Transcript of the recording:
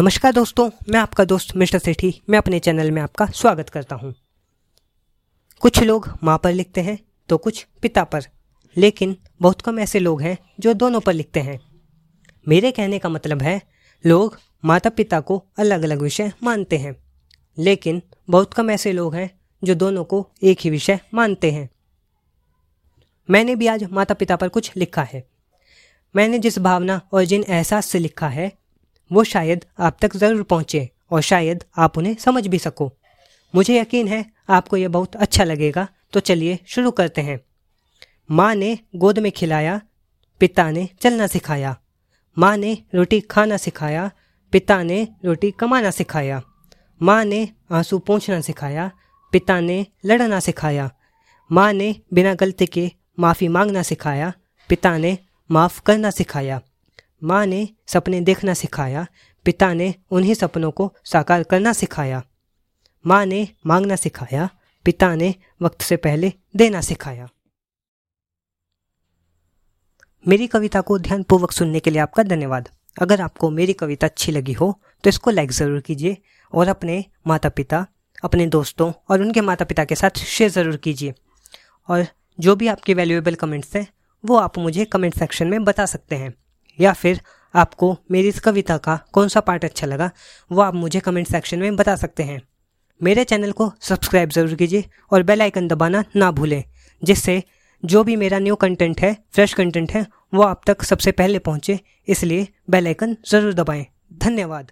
नमस्कार दोस्तों, मैं आपका दोस्त मिस्टर सेठी, मैं अपने चैनल में आपका स्वागत करता हूँ। कुछ लोग माँ पर लिखते हैं तो कुछ पिता पर। लेकिन बहुत कम ऐसे लोग हैं जो दोनों पर लिखते हैं। मेरे कहने का मतलब है, लोग माता पिता को अलग अलग विषय मानते हैं। लेकिन बहुत कम ऐसे लोग हैं जो दोनों को एक ही विषय मानते हैं। मैंने भी आज माता पिता पर कुछ लिखा है। मैंने जिस भावना और जिन एहसास से लिखा है वो शायद आप तक ज़रूर पहुँचे और शायद आप उन्हें समझ भी सको। मुझे यकीन है आपको ये बहुत अच्छा लगेगा तो चलिए शुरू करते हैं। माँ ने गोद में खिलाया, पिता ने चलना सिखाया। माँ ने रोटी खाना सिखाया, पिता ने रोटी कमाना सिखाया। माँ ने आँसू पोंछना सिखाया, पिता ने लड़ना सिखाया। माँ ने बिना गलती के माफ़ी मांगना सिखाया, पिता ने माफ़ करना सिखाया। माँ ने सपने देखना सिखाया, पिता ने उन्हीं सपनों को साकार करना सिखाया। माँ ने मांगना सिखाया, पिता ने वक्त से पहले देना सिखाया। मेरी कविता को ध्यानपूर्वक सुनने के लिए आपका धन्यवाद। अगर आपको मेरी कविता अच्छी लगी हो तो इसको लाइक ज़रूर कीजिए और अपने माता पिता अपने दोस्तों और उनके माता पिता के साथ शेयर ज़रूर कीजिए। और जो भी आपके वैल्यूएबल कमेंट्स हैं, वो आप मुझे कमेंट सेक्शन में बता सकते हैं। या फिर आपको मेरी इस कविता का कौन सा पार्ट अच्छा लगा, वो आप मुझे कमेंट सेक्शन में बता सकते हैं। मेरे चैनल को सब्सक्राइब ज़रूर कीजिए और बेल आइकन दबाना ना भूलें, जिससे जो भी मेरा न्यू कंटेंट है फ्रेश कंटेंट है, वो आप तक सबसे पहले पहुँचे, इसलिए बेल आइकन ज़रूर दबाएँ। धन्यवाद।